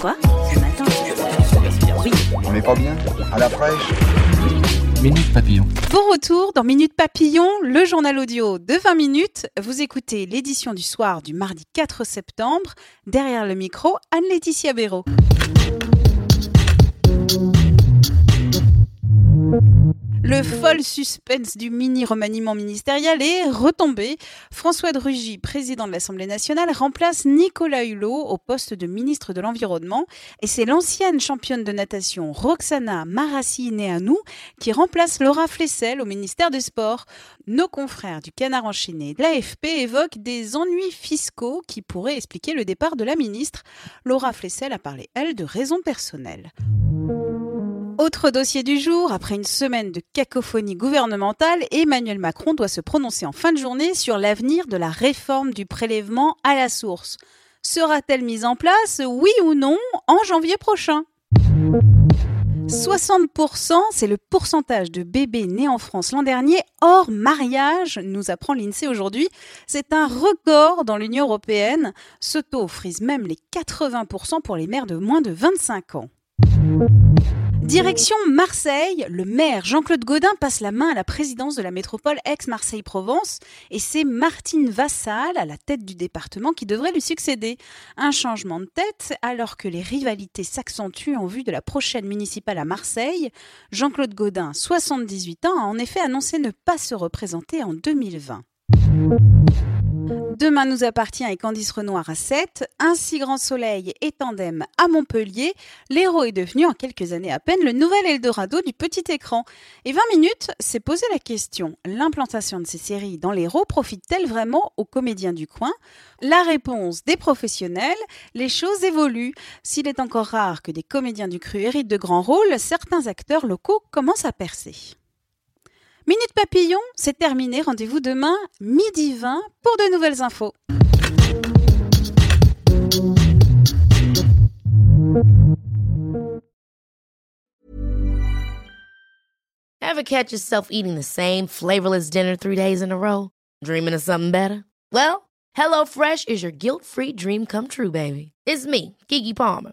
Quoi Ce matin Oui. On n'est pas bien À la fraîche Minute Papillon. Bon retour dans Minute Papillon, le journal audio de 20 minutes. Vous écoutez l'édition du soir du mardi 4 septembre. Derrière le micro, Anne-Laetitia Béraud. Le fol suspense du mini-remaniement ministériel est retombé. François de Rugy, président de l'Assemblée nationale, remplace Nicolas Hulot au poste de ministre de l'Environnement. Et c'est l'ancienne championne de natation Roxana Marassi-Neanou qui remplace Laura Flessel au ministère des Sports. Nos confrères du Canard enchaîné de l'AFP évoquent des ennuis fiscaux qui pourraient expliquer le départ de la ministre. Laura Flessel a parlé, elle, de raisons personnelles. Autre dossier du jour, après une semaine de cacophonie gouvernementale, Emmanuel Macron doit se prononcer en fin de journée sur l'avenir de la réforme du prélèvement à la source. Sera-t-elle mise en place, oui ou non, en janvier prochain? 60%, c'est le pourcentage de bébés nés en France l'an dernier hors mariage, nous apprend l'INSEE aujourd'hui. C'est un record dans l'Union européenne. Ce taux frise même les 80% pour les mères de moins de 25 ans. Direction Marseille, le maire Jean-Claude Godin passe la main à la présidence de la métropole ex-Marseille-Provence et c'est Martine Vassal à la tête du département qui devrait lui succéder. Un changement de tête alors que les rivalités s'accentuent en vue de la prochaine municipale à Marseille. Jean-Claude Godin, 78 ans, a en effet annoncé ne pas se représenter en 2020. Demain nous appartient et Candice Renoir à 7. Un si grand soleil et tandem à Montpellier. L'héros est devenu en quelques années à peine le nouvel Eldorado du petit écran. Et 20 minutes, c'est poser la question l'implantation de ces séries dans l'héros profite-t-elle vraiment aux comédiens du coin? La réponse des professionnels les choses évoluent. S'il est encore rare que des comédiens du cru héritent de grands rôles, certains acteurs locaux commencent à percer. Minute Papillon, c'est terminé. Rendez-vous demain, midi 20, pour de nouvelles infos. Ever catch yourself eating the same flavorless dinner three days in a row? Dreaming of something better? Well, HelloFresh is your guilt-free dream come true, baby. It's me, Kiki Palmer.